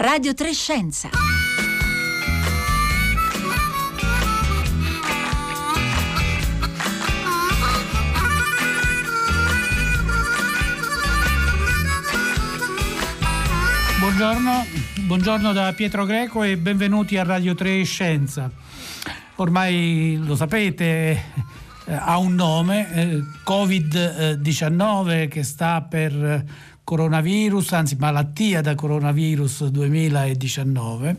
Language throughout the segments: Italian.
Radio Trescenza. Buongiorno, buongiorno da Pietro Greco e benvenuti a Radio 3 Scienza. Ormai lo sapete, eh, ha un nome, eh, Covid-19 che sta per coronavirus, anzi malattia da coronavirus 2019.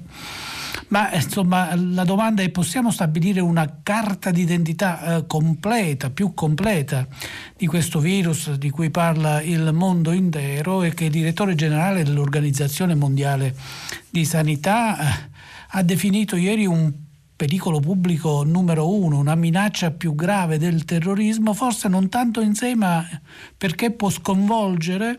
Ma insomma la domanda è possiamo stabilire una carta d'identità eh, completa, più completa di questo virus di cui parla il mondo intero e che il direttore generale dell'Organizzazione Mondiale di Sanità eh, ha definito ieri un pericolo pubblico numero uno, una minaccia più grave del terrorismo, forse non tanto in sé ma perché può sconvolgere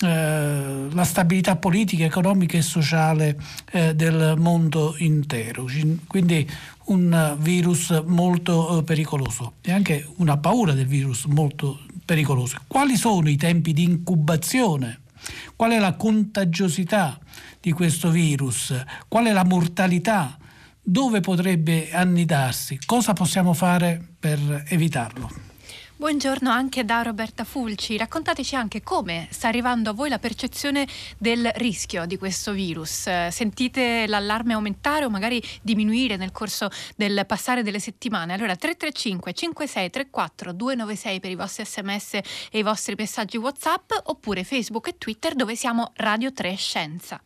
eh, la stabilità politica, economica e sociale eh, del mondo intero. Quindi un virus molto eh, pericoloso e anche una paura del virus molto pericoloso. Quali sono i tempi di incubazione? Qual è la contagiosità di questo virus? Qual è la mortalità? Dove potrebbe annidarsi? Cosa possiamo fare per evitarlo? Buongiorno anche da Roberta Fulci. Raccontateci anche come sta arrivando a voi la percezione del rischio di questo virus. Sentite l'allarme aumentare o magari diminuire nel corso del passare delle settimane? Allora 335 5634 296 per i vostri sms e i vostri messaggi WhatsApp oppure Facebook e Twitter dove siamo Radio 3 Scienza.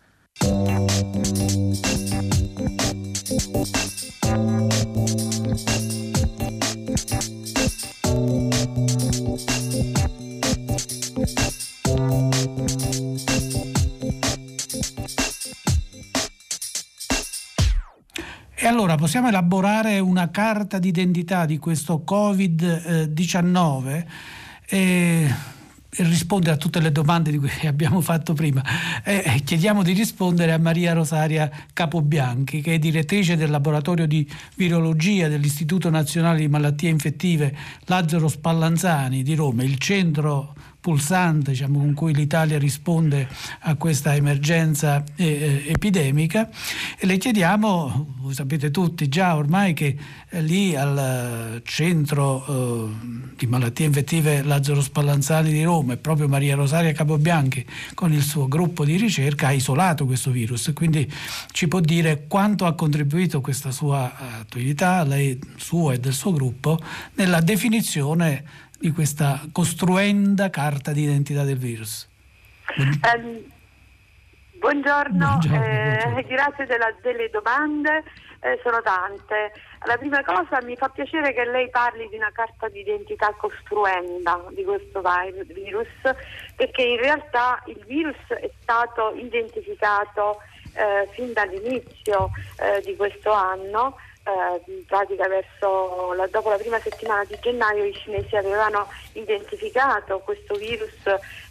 E allora possiamo elaborare una carta d'identità di questo Covid-19 e rispondere a tutte le domande cui abbiamo fatto prima. E chiediamo di rispondere a Maria Rosaria Capobianchi, che è direttrice del laboratorio di virologia dell'Istituto Nazionale di Malattie Infettive Lazzaro Spallanzani di Roma, il centro pulsante diciamo, con cui l'Italia risponde a questa emergenza eh, epidemica. E le chiediamo, voi sapete tutti già ormai che eh, lì al centro eh, di malattie infettive Lazzaro Spallanzani di Roma e proprio Maria Rosaria Capobianchi con il suo gruppo di ricerca ha isolato questo virus, quindi ci può dire quanto ha contribuito questa sua eh, attività, lei sua e del suo gruppo, nella definizione di questa costruenda carta d'identità del virus? Um, buongiorno, buongiorno, eh, buongiorno. grazie della, delle domande, eh, sono tante. La prima cosa mi fa piacere che lei parli di una carta d'identità costruenda di questo virus, perché in realtà il virus è stato identificato eh, fin dall'inizio eh, di questo anno eh, in pratica verso la, dopo la prima settimana di gennaio i cinesi avevano identificato questo virus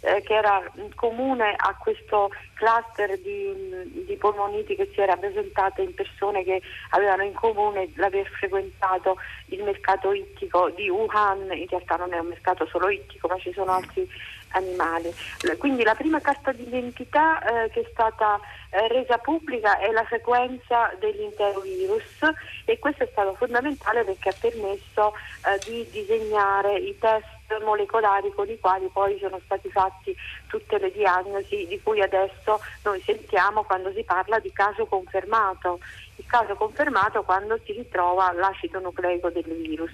eh, che era comune a questo cluster di, di, polmoniti che si era presentato in persone che avevano in comune l'aver frequentato il mercato ittico di Wuhan, in realtà non è un mercato solo ittico ma ci sono altri animali. Quindi la prima carta d'identità eh, che è stata eh, resa pubblica è la sequenza dell'intero virus e questo è stato fondamentale perché ha permesso eh, di disegnare i test molecolari con i quali poi sono stati fatti tutte le diagnosi di cui adesso noi sentiamo quando si parla di caso confermato. Il caso confermato quando si ritrova l'acido nucleico del virus.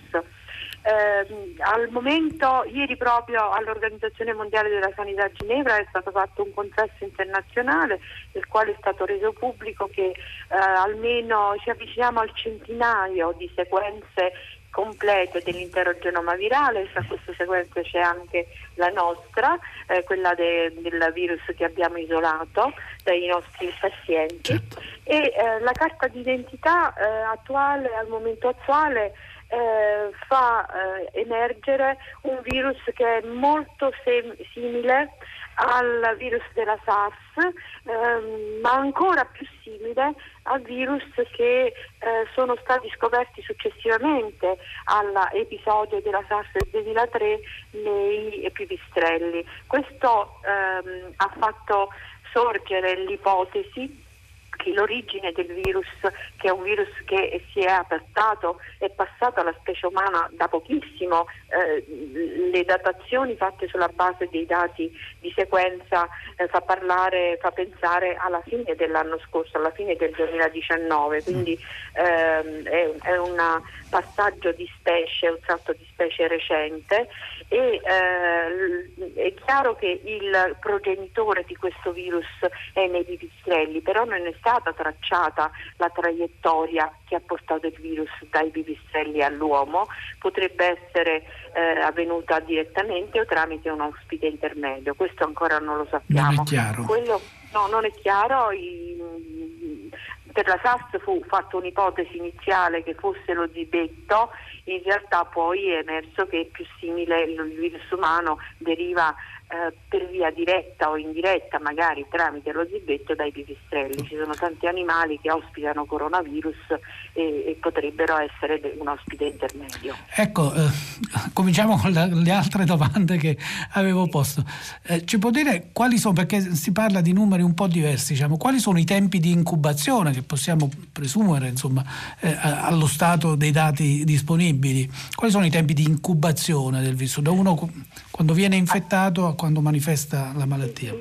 Eh, al momento, ieri proprio all'Organizzazione Mondiale della Sanità a Ginevra è stato fatto un consesso internazionale nel quale è stato reso pubblico che eh, almeno ci avviciniamo al centinaio di sequenze complete dell'intero genoma virale, tra queste sequenze c'è anche la nostra, eh, quella de, del virus che abbiamo isolato dai nostri pazienti certo. e eh, la carta d'identità eh, attuale, al momento attuale, eh, fa eh, emergere un virus che è molto sem- simile al virus della SARS, ehm, ma ancora più simile a virus che eh, sono stati scoperti successivamente all'episodio della SARS del 2003 nei pipistrelli. Questo ehm, ha fatto sorgere l'ipotesi che l'origine del virus, che è un virus che si è adattato, è passato alla specie umana da pochissimo, eh, le datazioni fatte sulla base dei dati di sequenza eh, fa parlare, fa pensare alla fine dell'anno scorso, alla fine del 2019, quindi ehm, è, è un passaggio di specie, un salto di specie recente e eh, è chiaro che il progenitore di questo virus è nei pipistrelli, però non è stata tracciata la traiettoria che ha portato il virus dai pipistrelli all'uomo, potrebbe essere eh, avvenuta direttamente o tramite un ospite intermedio, questo ancora non lo sappiamo. Non è chiaro. Quello, no, non è chiaro. I, per la SARS fu fatta un'ipotesi iniziale che fosse lo zibetto, in realtà poi è emerso che è più simile il virus umano deriva eh, per via diretta o indiretta, magari tramite lo zibetto, dai pipistrelli. Ci sono tanti animali che ospitano coronavirus e, e potrebbero essere un ospite intermedio. Ecco, eh, cominciamo con la, le altre domande che avevo posto. Eh, ci può dire quali sono, perché si parla di numeri un po' diversi, diciamo, quali sono i tempi di incubazione che possiamo presumere insomma, eh, allo stato dei dati disponibili? Quali sono i tempi di incubazione del virus? Da uno quando viene infettato a quando manifesta la malattia?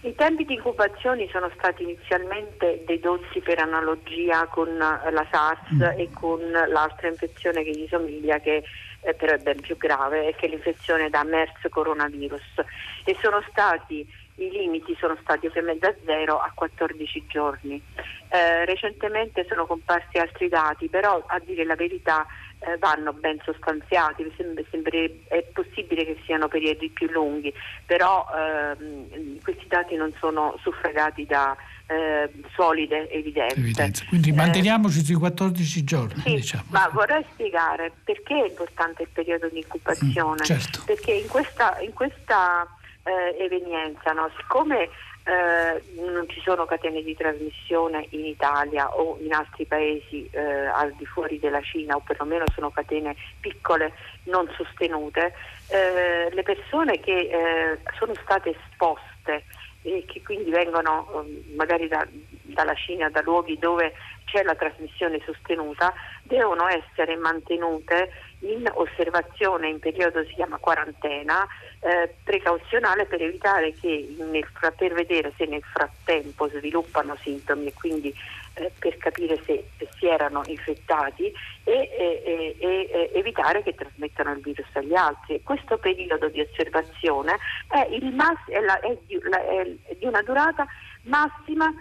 I tempi di incubazione sono stati inizialmente dedotti per analogia con la SARS mm. e con l'altra infezione che gli somiglia, che eh, però è ben più grave, che è l'infezione da MERS coronavirus. E sono stati, i limiti sono stati ovviamente da 0 a 14 giorni. Eh, recentemente sono comparsi altri dati, però a dire la verità eh, vanno ben sostanziati, mi sembra, sembra, è possibile che siano periodi più lunghi, però ehm, questi dati non sono suffragati da eh, solide evidenze. evidenze. Quindi manteniamoci sui 14 giorni. Sì, diciamo. Ma vorrei spiegare perché è importante il periodo di incubazione. Mm, certo. Perché in questa, in questa eh, evenienza, no, siccome eh, non ci sono catene di trasmissione in Italia o in altri paesi eh, al di fuori della Cina o perlomeno sono catene piccole non sostenute, eh, le persone che eh, sono state esposte e che quindi vengono um, magari da, dalla Cina, da luoghi dove c'è la trasmissione sostenuta, devono essere mantenute in osservazione in periodo si chiama quarantena eh, precauzionale per evitare che nel, per vedere se nel frattempo sviluppano sintomi e quindi eh, per capire se, si erano infettati e, e, e, evitare che trasmettano il virus agli altri. Questo periodo di osservazione è, mass- è, la, è, di, la, è di una durata massima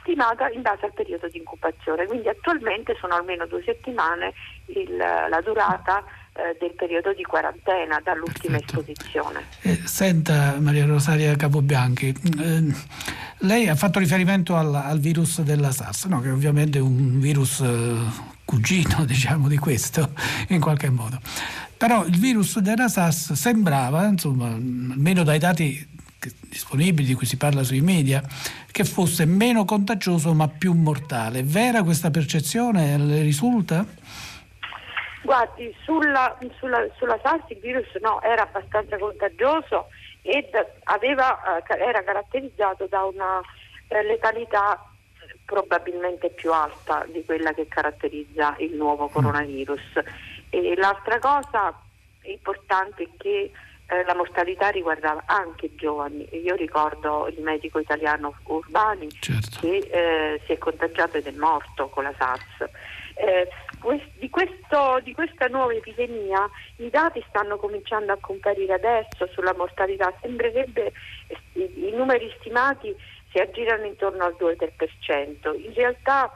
stimata in base al periodo di incubazione, quindi attualmente sono almeno due settimane il, la durata eh, del periodo di quarantena dall'ultima Perfetto. esposizione. Eh, senta Maria Rosaria Capobianchi, eh, lei ha fatto riferimento al, al virus della SARS, no? che ovviamente è un virus eh, cugino diciamo, di questo in qualche modo. Però il virus della SARS sembrava, insomma, almeno dai dati disponibili di cui si parla sui media, che fosse meno contagioso ma più mortale. È vera questa percezione? Le risulta? Guardi, sulla, sulla, sulla SARS il virus no, era abbastanza contagioso ed aveva, eh, era caratterizzato da una eh, letalità probabilmente più alta di quella che caratterizza il nuovo mm. coronavirus. E l'altra cosa importante è che eh, la mortalità riguardava anche i giovani. Io ricordo il medico italiano Urbani certo. che eh, si è contagiato ed è morto con la SARS. Eh, di, questo, di, questa nuova epidemia i dati stanno cominciando a comparire adesso sulla mortalità, sembrerebbe i, i numeri stimati si aggirano intorno al 2-3%, in realtà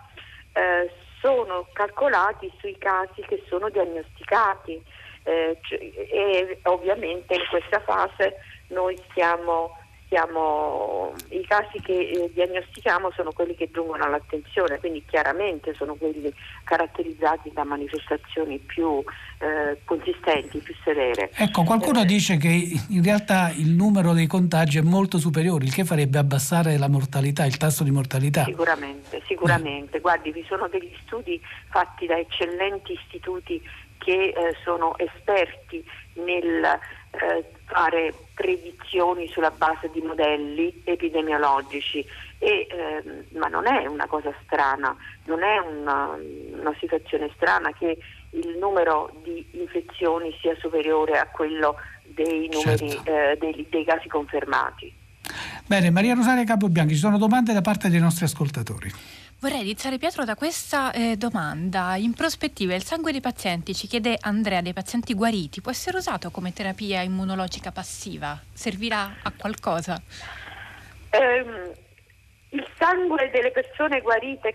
eh, sono calcolati sui casi che sono diagnosticati eh, e ovviamente in questa fase noi stiamo, stiamo i casi che eh, diagnostichiamo sono quelli che giungono all'attenzione, quindi chiaramente sono quelli caratterizzati da manifestazioni più eh, consistenti, più severe. Ecco, qualcuno eh, dice che in realtà il numero dei contagi è molto superiore, il che farebbe abbassare la mortalità, il tasso di mortalità. Sicuramente, sicuramente. Guardi, vi sono degli studi fatti da eccellenti istituti che eh, sono esperti nel eh, fare predizioni sulla base di modelli epidemiologici, e, eh, ma non è una cosa strana, non è una, una situazione strana che il numero di infezioni sia superiore a quello dei, numeri, certo. eh, dei, dei casi confermati. Bene, Maria Rosaria Capobianchi, ci sono domande da parte dei nostri ascoltatori. Vorrei iniziare Pietro da questa eh, domanda. In prospettiva il sangue dei pazienti, ci chiede Andrea, dei pazienti guariti, può essere usato come terapia immunologica passiva? Servirà a qualcosa? Um, il sangue delle persone guarite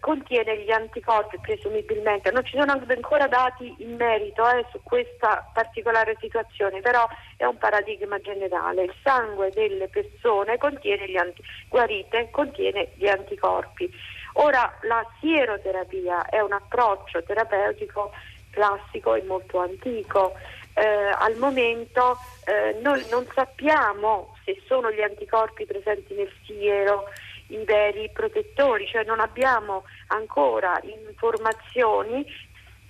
contiene gli anticorpi presumibilmente, non ci sono ancora dati in merito eh, su questa particolare situazione, però è un paradigma generale. Il sangue delle persone contiene anti- guarite contiene gli anticorpi. Ora la sieroterapia è un approccio terapeutico classico e molto antico. Eh, al momento eh, noi non sappiamo se sono gli anticorpi presenti nel siero i veri protettori, cioè non abbiamo ancora informazioni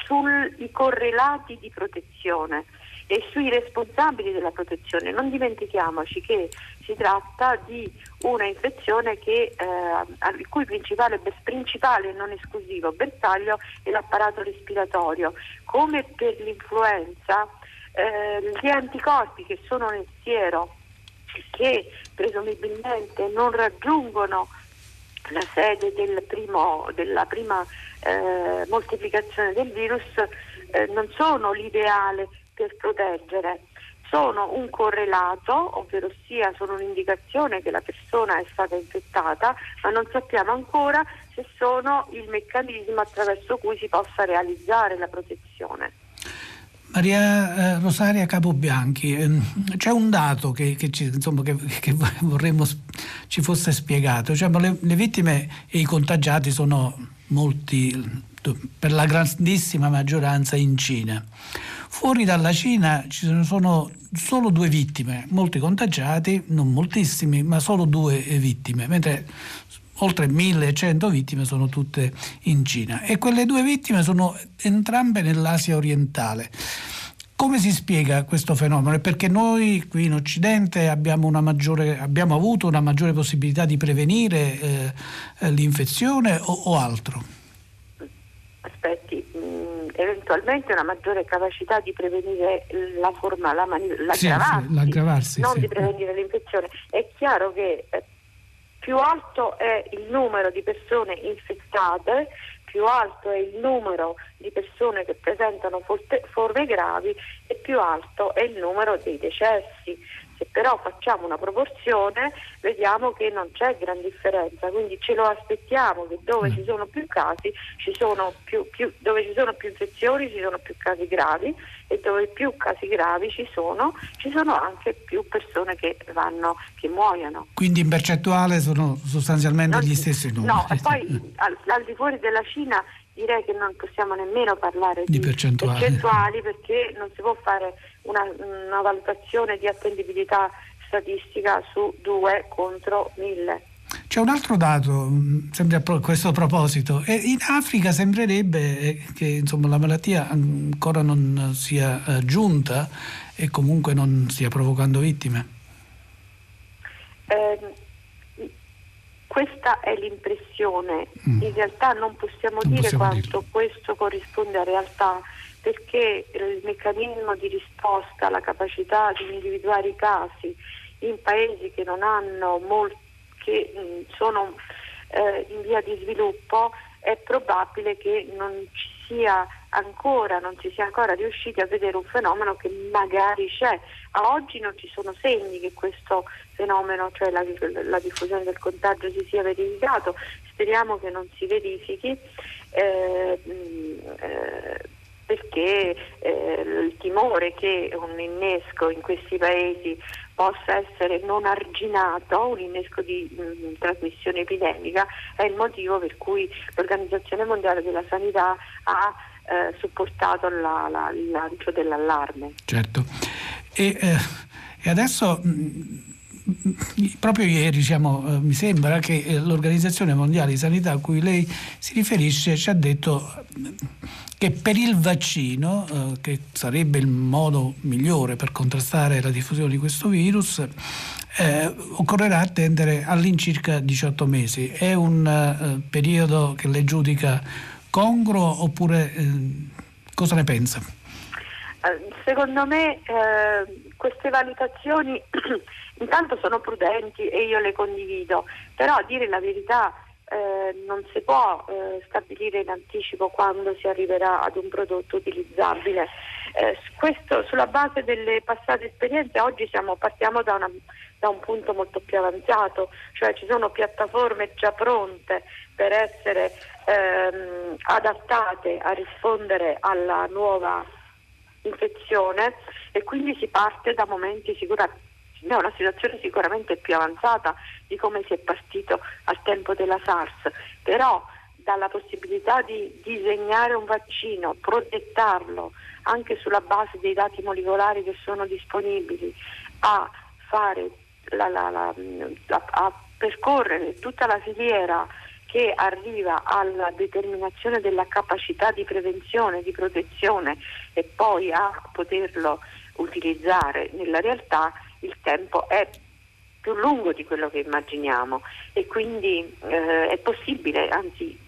sui correlati di protezione e sui responsabili della protezione. Non dimentichiamoci che si tratta di una infezione che, eh, il cui principale, e non esclusivo bersaglio è l'apparato respiratorio. Come per l'influenza, eh, gli anticorpi che sono nel siero che presumibilmente non raggiungono la sede del primo, della prima eh, moltiplicazione del virus eh, non sono l'ideale per proteggere, sono un correlato, ovvero sia sono un'indicazione che la persona è stata infettata, ma non sappiamo ancora se sono il meccanismo attraverso cui si possa realizzare la protezione. Maria eh, Rosaria Capobianchi, ehm, c'è un dato che, che, ci, insomma, che, che, vorremmo ci fosse spiegato, cioè, le, le, vittime e i contagiati sono molti, per la grandissima maggioranza in Cina. Fuori dalla Cina ci sono solo due vittime, molti contagiati, non moltissimi, ma solo due vittime, mentre oltre 1100 vittime sono tutte in Cina e quelle due vittime sono entrambe nell'Asia orientale. Come si spiega questo fenomeno? Perché noi qui in Occidente abbiamo, maggiore, abbiamo avuto una maggiore possibilità di prevenire eh, eh l'infezione o, o, altro? Aspetti, mh, mm, eventualmente una maggiore capacità di prevenire la forma, la mani- l'aggravarsi, sì, l'aggravarsi non sì. di prevenire l'infezione. È chiaro che eh, più alto è il numero di persone infettate, più alto è il numero di persone che presentano forme gravi e più alto è il numero dei decessi. Se però facciamo una proporzione vediamo che non c'è gran differenza, quindi ce lo aspettiamo che dove mm. ci sono più casi, ci sono più, più, dove ci sono più infezioni ci sono più casi gravi e dove più casi gravi ci sono, ci sono anche più persone che, vanno, che muoiono. Quindi in percentuale sono sostanzialmente non, gli stessi numeri. No, e poi al, al di fuori della Cina direi che non possiamo nemmeno parlare di, di percentuali. percentuali. perché non si può fare una, una valutazione di attendibilità statistica su 2 contro 1000. C'è un altro dato, mm, sempre a questo proposito, in Africa sembrerebbe eh, che insomma, la malattia ancora non sia eh, giunta e comunque non stia provocando vittime. Eh, questa è l'impressione, mm. in realtà non possiamo non dire possiamo quanto dirlo. questo corrisponde a realtà perché il meccanismo di risposta, la capacità di individuare i casi in paesi che non hanno molti, che mm, sono eh, in via di sviluppo, è probabile che non ci sia ancora, non si sia ancora riusciti a vedere un fenomeno che magari c'è. A oggi non ci sono segni che questo fenomeno, cioè la, la diffusione del contagio, si sia verificato. Speriamo che non si verifichi. Eh, eh, perché eh, il timore che un innesco in questi paesi possa essere non arginato, un innesco di mh, mm, trasmissione epidemica, è il motivo per cui l'Organizzazione Mondiale della Sanità ha eh, supportato la, la, il lancio dell'allarme. Certo. E, eh, e adesso... Mh, mm, proprio ieri diciamo, eh, mi sembra che eh, l'Organizzazione Mondiale di Sanità a cui lei si riferisce ci ha detto che per il vaccino, eh, che sarebbe il modo migliore per contrastare la diffusione di questo virus, eh, occorrerà attendere all'incirca 18 mesi. È un eh, periodo che lei giudica congruo oppure eh, cosa ne pensa? Eh, secondo me eh, queste valutazioni intanto sono prudenti e io le condivido, però a dire la verità eh, non si può eh, stabilire in anticipo quando si arriverà ad un prodotto utilizzabile. Eh, questo sulla base delle passate esperienze oggi siamo, partiamo da, una, da, un punto molto più avanzato, cioè ci sono piattaforme già pronte per essere ehm, adattate a rispondere alla nuova infezione e quindi si parte da momenti sicuramente è una situazione sicuramente più avanzata di come si è partito al tempo della SARS, però dalla possibilità di disegnare un vaccino, progettarlo anche sulla base dei dati molecolari che sono disponibili, a, la, la, la, a percorrere tutta la filiera che arriva alla determinazione della capacità di prevenzione, di protezione e poi a poterlo utilizzare nella realtà, il tempo è più lungo di quello che immaginiamo e quindi eh, è possibile, anzi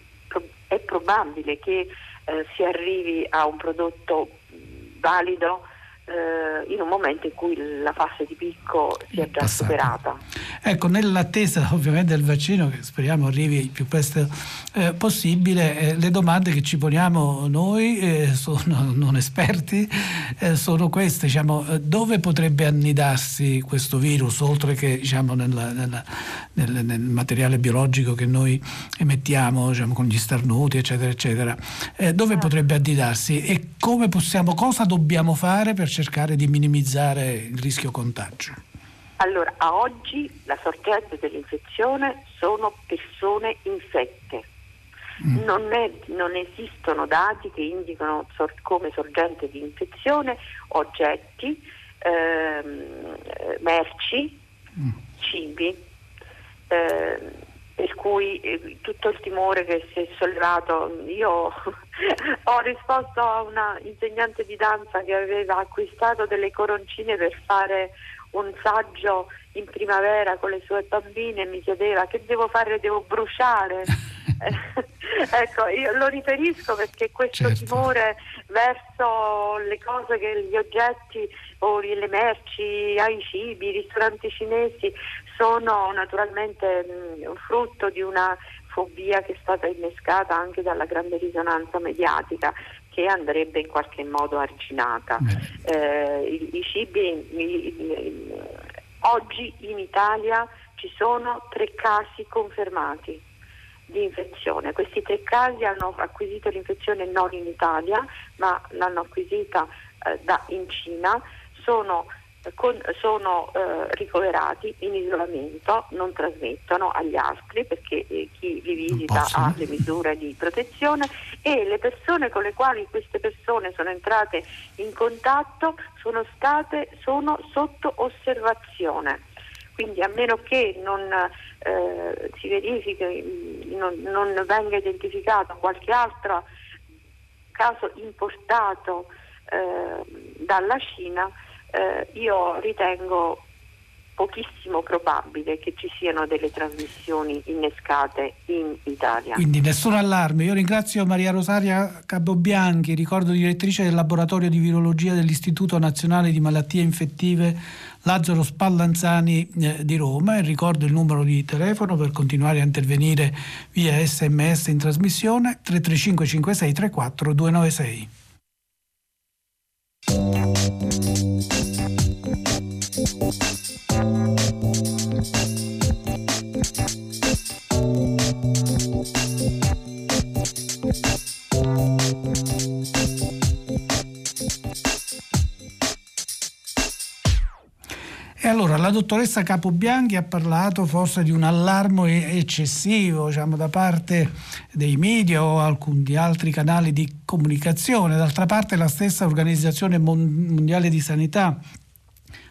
è probabile che eh, si arrivi a un prodotto valido eh, in un momento in cui la fase di picco si è già Passata. superata. Ecco, nell'attesa ovviamente del vaccino, che speriamo arrivi il più presto eh, possibile, eh, le domande che ci poniamo noi, eh, sono non esperti, eh, sono queste, diciamo, eh, dove potrebbe annidarsi questo virus, oltre che diciamo, nella, nella, nel, nel, materiale biologico che noi emettiamo diciamo, con gli starnuti, eccetera, eccetera, dove potrebbe annidarsi e come possiamo, cosa dobbiamo fare per cercare di minimizzare il rischio contagio? Allora, a oggi la sorgente dell'infezione sono persone infette. Mm. Non, è, non, esistono dati che indicano sor- come sorgente di infezione oggetti, ehm, merci, mm. cibi. Ehm, per cui eh, tutto il timore che si è sollevato, io ho risposto a una insegnante di danza che aveva acquistato delle coroncine per fare un saggio in primavera con le sue bambine e mi chiedeva che devo fare, devo bruciare. ecco, io lo riferisco perché questo certo. timore verso le cose, che, gli oggetti o le merci, ai cibi, i ristoranti cinesi sono naturalmente mh, frutto di una fobia che è stata innescata anche dalla grande risonanza mediatica che andrebbe in qualche modo arginata. Eh, i, i, cibi i, i, oggi in Italia ci sono tre casi confermati di infezione. Questi tre casi hanno acquisito l'infezione non in Italia, ma l'hanno acquisita eh, da, in Cina. Sono con, sono eh, ricoverati in isolamento, non trasmettono agli altri perché eh, chi li visita ha le misure di protezione e le persone con le quali queste persone sono entrate in contatto sono, state, sono sotto osservazione. Quindi a meno che non eh, si verifichi, non, non venga identificato qualche altro caso importato eh, dalla Cina, eh, io ritengo pochissimo probabile che ci siano delle trasmissioni innescate in Italia. Quindi nessun allarme. Io ringrazio Maria Rosaria Cabobianchi, ricordo direttrice del laboratorio di virologia dell'Istituto Nazionale di Malattie Infettive Lazzaro Spallanzani eh, di Roma e ricordo il numero di telefono per continuare a intervenire via sms in trasmissione 335 56 34 296. La dottoressa Capobianchi ha parlato forse di un allarme eccessivo diciamo, da parte dei media o alcuni altri canali di comunicazione. D'altra parte la stessa Organizzazione Mondiale di Sanità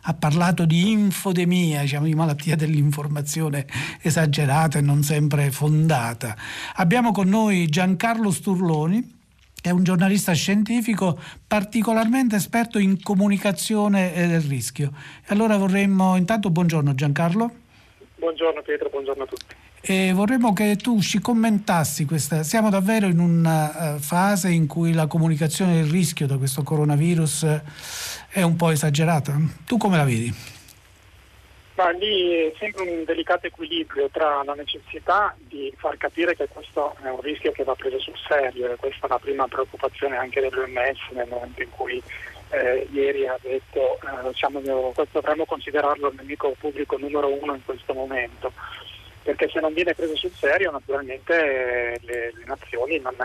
ha parlato di infodemia, diciamo, di malattia dell'informazione esagerata e non sempre fondata. Abbiamo con noi Giancarlo Sturloni è un giornalista scientifico particolarmente esperto in comunicazione del rischio. Allora vorremmo intanto buongiorno Giancarlo. Buongiorno Pietro, buongiorno a tutti. E vorremmo che tu ci commentassi questa. Siamo davvero in una uh, fase in cui la comunicazione del rischio da questo coronavirus è un po' esagerata. Tu come la vedi? Ma lì è sempre un delicato equilibrio tra la necessità di far capire che questo è un rischio che va preso sul serio e questa è la prima preoccupazione anche dell'OMS nel momento in cui eh, ieri ha detto eh, diciamo, questo dovremmo considerarlo il nemico pubblico numero uno in questo momento. Perché se non viene preso sul serio naturalmente eh, le, le nazioni non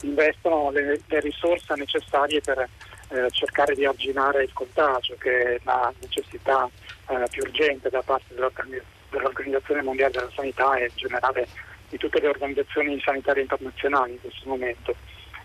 investono le, le risorse necessarie per eh, cercare di arginare il contagio che è la necessità eh, più urgente da parte dell'Organizzazione Mondiale della Sanità e in generale di tutte le organizzazioni sanitarie internazionali in questo momento.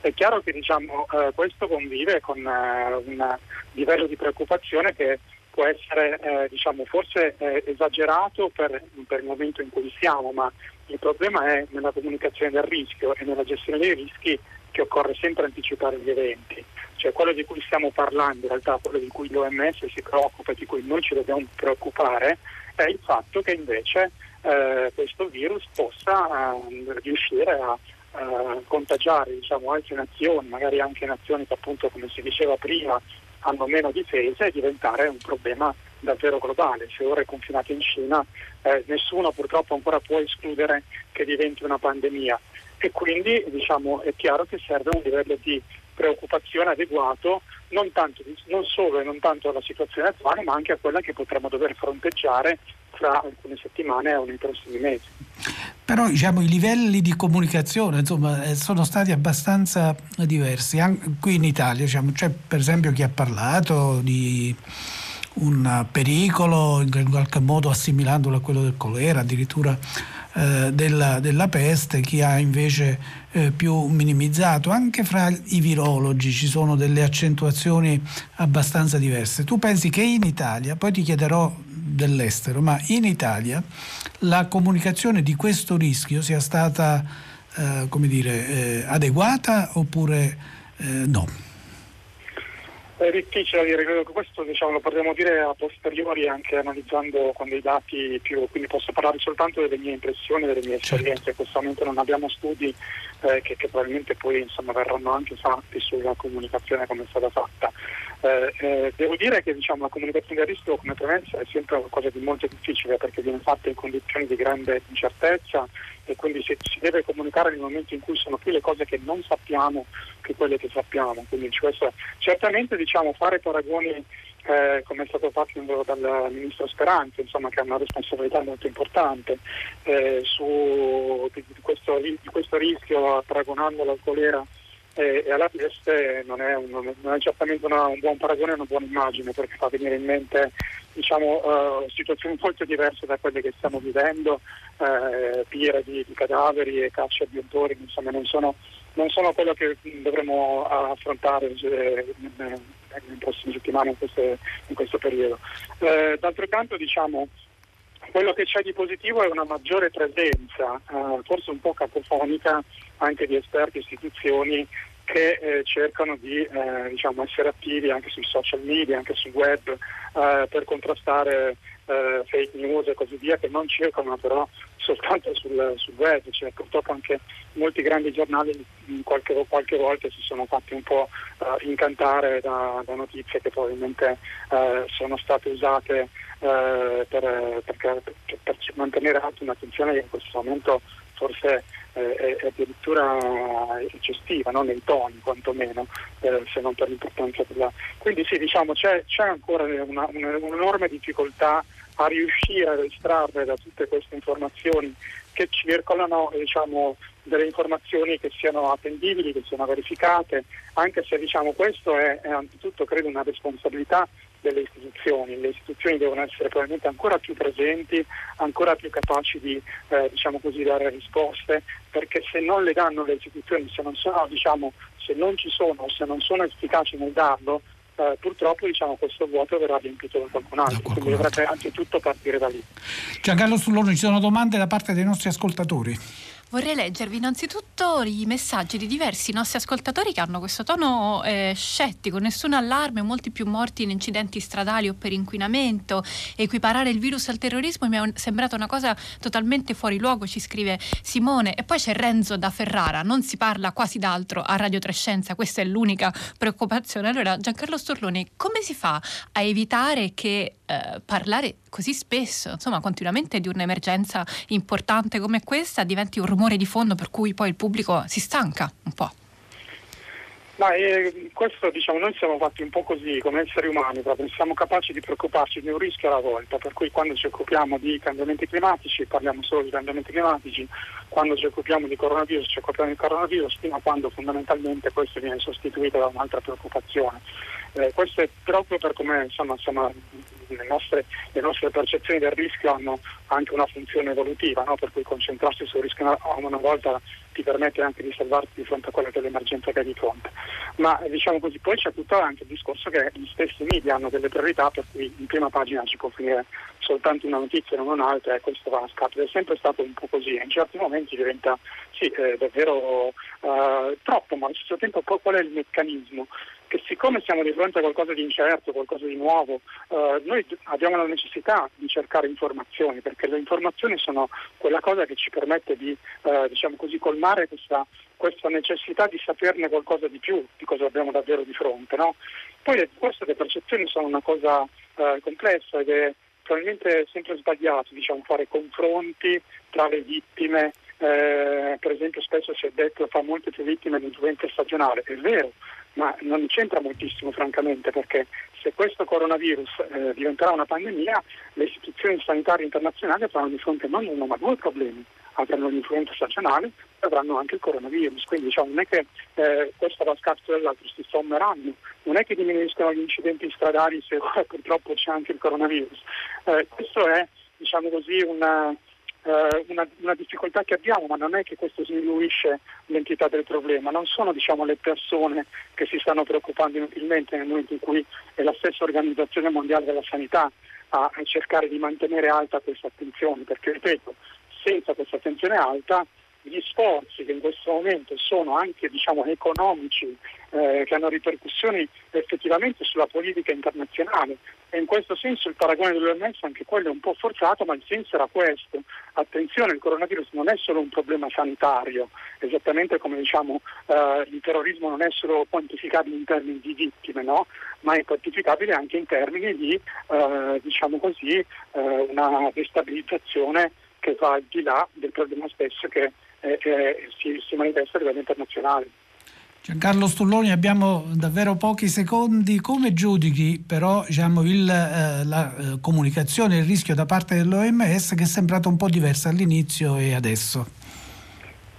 È chiaro che diciamo, eh, questo convive con eh, un livello di preoccupazione che può essere eh, diciamo, forse eh, esagerato per, per, il momento in cui siamo, ma il problema è nella comunicazione del rischio e nella gestione dei rischi che occorre sempre anticipare gli eventi. Cioè quello di cui stiamo parlando, in realtà quello di cui l'OMS si preoccupa e di cui noi ci dobbiamo preoccupare, è il fatto che invece eh, questo virus possa eh, riuscire a eh, contagiare diciamo, altre nazioni, magari anche nazioni che appunto come si diceva prima hanno meno difese e diventare un problema davvero globale. Se ora è confinato in Cina, eh, nessuno purtroppo ancora può escludere che diventi una pandemia e quindi diciamo, è chiaro che serve un livello di preoccupazione adeguato non, tanto, non solo e non tanto alla situazione attuale ma anche a quella che potremo dover fronteggiare fra alcune settimane o nei prossimi mesi. Però diciamo, i livelli di comunicazione insomma, eh, sono stati abbastanza diversi. Anche qui in Italia diciamo, c'è per esempio chi ha parlato di un pericolo in qualche modo assimilandolo a quello del colera, addirittura eh, della, della, peste, chi ha invece eh, più minimizzato. Anche fra i virologi ci sono delle accentuazioni abbastanza diverse. Tu pensi che in Italia, poi ti chiederò dell'estero, ma in Italia la comunicazione di questo rischio sia stata eh, come dire, eh, adeguata oppure eh, no? È difficile dire, credo che questo diciamo, lo potremmo dire a posteriori anche analizzando con dei dati più, quindi posso parlare soltanto delle mie impressioni, delle mie certo. esperienze, in questo momento non abbiamo studi eh, che, che, probabilmente poi insomma, verranno anche fatti sulla comunicazione come è stata fatta. Eh, eh, devo dire che diciamo, la comunicazione del rischio come prevenza è sempre qualcosa di molto difficile perché viene fatta in condizioni di grande incertezza e quindi si, si, deve comunicare nel momento in cui sono più le cose che non sappiamo che quelle che sappiamo. Quindi questo, certamente diciamo, fare paragoni eh, come è stato fatto dal ministro Speranza, insomma, che ha una responsabilità molto importante eh, su, di, di, questo, di, questo, rischio paragonandolo al colera e, e alla peste non è, un, non è certamente una, un buon paragone una buona immagine perché fa venire in mente diciamo, uh, situazioni molto diverse da quelle che stiamo vivendo, uh, pire di, di, cadaveri e caccia di autori, insomma non sono, non sono quello che dovremo affrontare eh, nelle prossime settimane in, queste, in questo periodo. Uh, d'altro canto diciamo quello che c'è di positivo è una maggiore presenza, eh, forse un po' cacofonica, anche di esperti e istituzioni che eh, cercano di eh, diciamo, essere attivi anche sui social media, anche sul web, eh, per contrastare eh, fake news e così via, che non circolano però soltanto sul, sul web. Cioè, purtroppo anche molti grandi giornali qualche, qualche volta si sono fatti un po' eh, incantare da, da, notizie che probabilmente eh, sono state usate per, per, per, mantenere alta un'attenzione che in questo momento forse eh, è addirittura eccessiva no? nei toni quantomeno, eh, se non per l'importanza della... Quindi sì, diciamo, c'è, c'è ancora una, una, un'enorme difficoltà a riuscire a estrarre da tutte queste informazioni che circolano diciamo, delle informazioni che siano attendibili, che siano verificate, anche se diciamo, questo è, è anzitutto credo una responsabilità delle istituzioni. Le istituzioni devono essere probabilmente ancora più presenti, ancora più capaci di eh, diciamo così, dare risposte, perché se non le danno le istituzioni, se non, sono, diciamo, se non ci sono, se non sono efficaci nel darlo, eh, purtroppo diciamo, questo vuoto verrà riempito da qualcun altro, da qualcun quindi dovrebbe anzitutto partire da lì. Giancarlo Sullone, ci sono domande da parte dei nostri ascoltatori. Vorrei leggervi innanzitutto i messaggi di diversi nostri ascoltatori che hanno questo tono eh, scettico, nessun allarme, molti più morti in incidenti stradali o per inquinamento, equiparare il virus al terrorismo mi è sembrata una cosa totalmente fuori luogo, ci scrive Simone. E poi c'è Renzo da Ferrara, non si parla quasi d'altro a Radio Trescenza, questa è l'unica preoccupazione. Allora Giancarlo Storloni, come si fa a evitare che eh, parlare così spesso, insomma continuamente di un'emergenza importante come questa diventi un rumore di fondo per cui poi il pubblico si stanca un po'. Ma eh, questo diciamo noi siamo fatti un po' così come esseri umani, proprio siamo capaci di preoccuparci di un rischio alla volta, per cui quando ci occupiamo di cambiamenti climatici parliamo solo di cambiamenti climatici, quando ci occupiamo di coronavirus ci occupiamo di coronavirus, fino a quando fondamentalmente questo viene sostituito da un'altra preoccupazione. Eh, questo è proprio per come insomma, insomma le, nostre, le, nostre, percezioni del rischio hanno anche una funzione evolutiva, no? per cui concentrarsi sul rischio una volta ti permette anche di salvarti di fronte a quella che è l'emergenza che hai di fronte. Ma diciamo così, poi c'è tutto anche il discorso che gli stessi media hanno delle priorità per cui in prima pagina ci può finire soltanto una notizia e non un'altra e questo va a scatola. È sempre stato un po' così e in certi momenti diventa sì, eh, davvero eh, troppo, ma allo stesso tempo qual è il meccanismo? che siccome siamo di fronte a qualcosa di incerto, qualcosa di nuovo, eh, noi abbiamo la necessità di cercare informazioni, perché le informazioni sono quella cosa che ci permette di eh, diciamo così, colmare questa, questa, necessità di saperne qualcosa di più, di cosa abbiamo davvero di fronte. No? Poi queste le percezioni sono una cosa eh, complessa ed è probabilmente sempre sbagliato diciamo, fare confronti tra le vittime eh, per esempio spesso si è detto che fa molte più vittime di influenza stagionale, è vero, ma non c'entra moltissimo francamente perché se questo coronavirus eh, diventerà una pandemia le istituzioni sanitarie internazionali avranno di fronte non uno ma due problemi, avranno l'influenza stagionale e avranno anche il coronavirus, quindi diciamo, non è che eh, questo va a scapito dell'altro, si sommeranno, non è che diminuiscono gli incidenti stradali se purtroppo c'è anche il coronavirus, eh, questo è diciamo così una eh, una, una, difficoltà che abbiamo, ma non è che questo sminuisce l'entità del problema, non sono diciamo, le persone che si stanno preoccupando inutilmente nel momento in cui è la stessa Organizzazione Mondiale della Sanità a, a cercare di mantenere alta questa attenzione, perché ripeto, senza questa attenzione alta gli sforzi che in questo momento sono anche diciamo, economici, eh, che hanno ripercussioni effettivamente sulla politica internazionale e in questo senso il paragone dell'OMS anche quello è un po' forzato, ma il senso era questo. Attenzione, il coronavirus non è solo un problema sanitario, esattamente come diciamo eh, il terrorismo non è solo quantificabile in termini di vittime, no? ma è quantificabile anche in termini di eh, diciamo così, eh, una destabilizzazione che va al di là del problema stesso che eh, eh, si, si manifesta a livello internazionale. Giancarlo Stulloni, abbiamo davvero pochi secondi. Come giudichi però diciamo, il, eh, la eh, comunicazione, il rischio da parte dell'OMS che è sembrato un po' diversa all'inizio e adesso?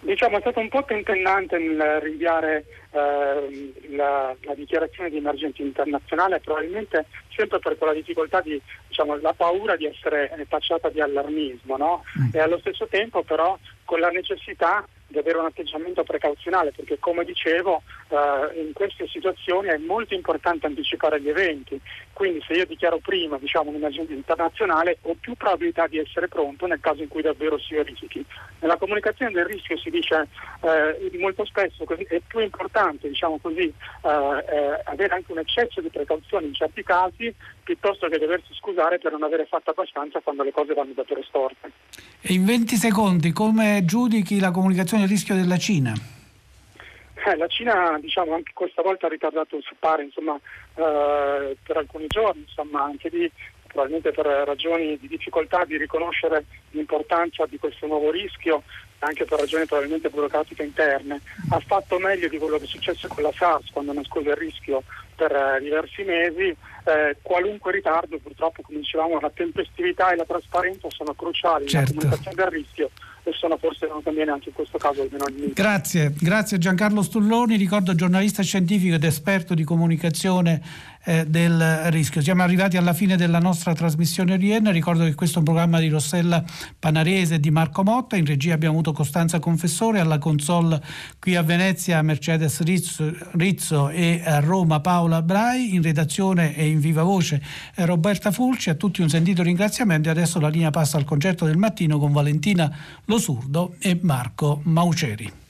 Diciamo, è stato un po' tentennante nel rinviare eh, la, la, dichiarazione di emergenza internazionale, probabilmente sempre per quella difficoltà di, diciamo, la paura di essere tacciata di allarmismo, no? mm. e allo stesso tempo però con la necessità di avere un atteggiamento precauzionale perché come dicevo eh, in queste situazioni è molto importante anticipare gli eventi, quindi se io dichiaro prima diciamo, un'emergenza internazionale ho più probabilità di essere pronto nel caso in cui davvero si verifichi. Nella comunicazione del rischio si dice eh, molto spesso che è più importante diciamo così, eh, eh, avere anche un eccesso di precauzione in certi casi piuttosto che doversi scusare per non avere fatto abbastanza quando le cose vanno davvero storte. E in 20 secondi come giudichi la comunicazione del rischio della Cina? Eh, la Cina diciamo, anche questa volta ha ritardato il suo pari insomma, eh, per alcuni giorni, insomma, anche lì probabilmente per ragioni di difficoltà di riconoscere l'importanza di questo nuovo rischio, anche per ragioni probabilmente burocratiche interne, ha fatto meglio di quello che è successo con la SARS quando nascose il rischio per eh, diversi mesi. Eh, qualunque ritardo, purtroppo, come dicevamo, la tempestività e la trasparenza sono cruciali certo. nella comunicazione del rischio e sono forse non conviene anche in questo caso almeno all'inizio. Grazie, grazie Giancarlo Stulloni, ricordo giornalista scientifico ed esperto di comunicazione eh, del rischio. Siamo arrivati alla fine della nostra trasmissione odierna, ricordo che questo è un programma di Rossella Panarese e di Marco Motta, in regia abbiamo avuto Costanza Confessore, alla console qui a Venezia Mercedes Rizzo, Rizzo e a Roma Paola Brai, in redazione e in viva voce Roberta Fulci, a tutti un sentito ringraziamento. E adesso la linea passa al concerto del mattino con Valentina Losurdo e Marco Mauceri.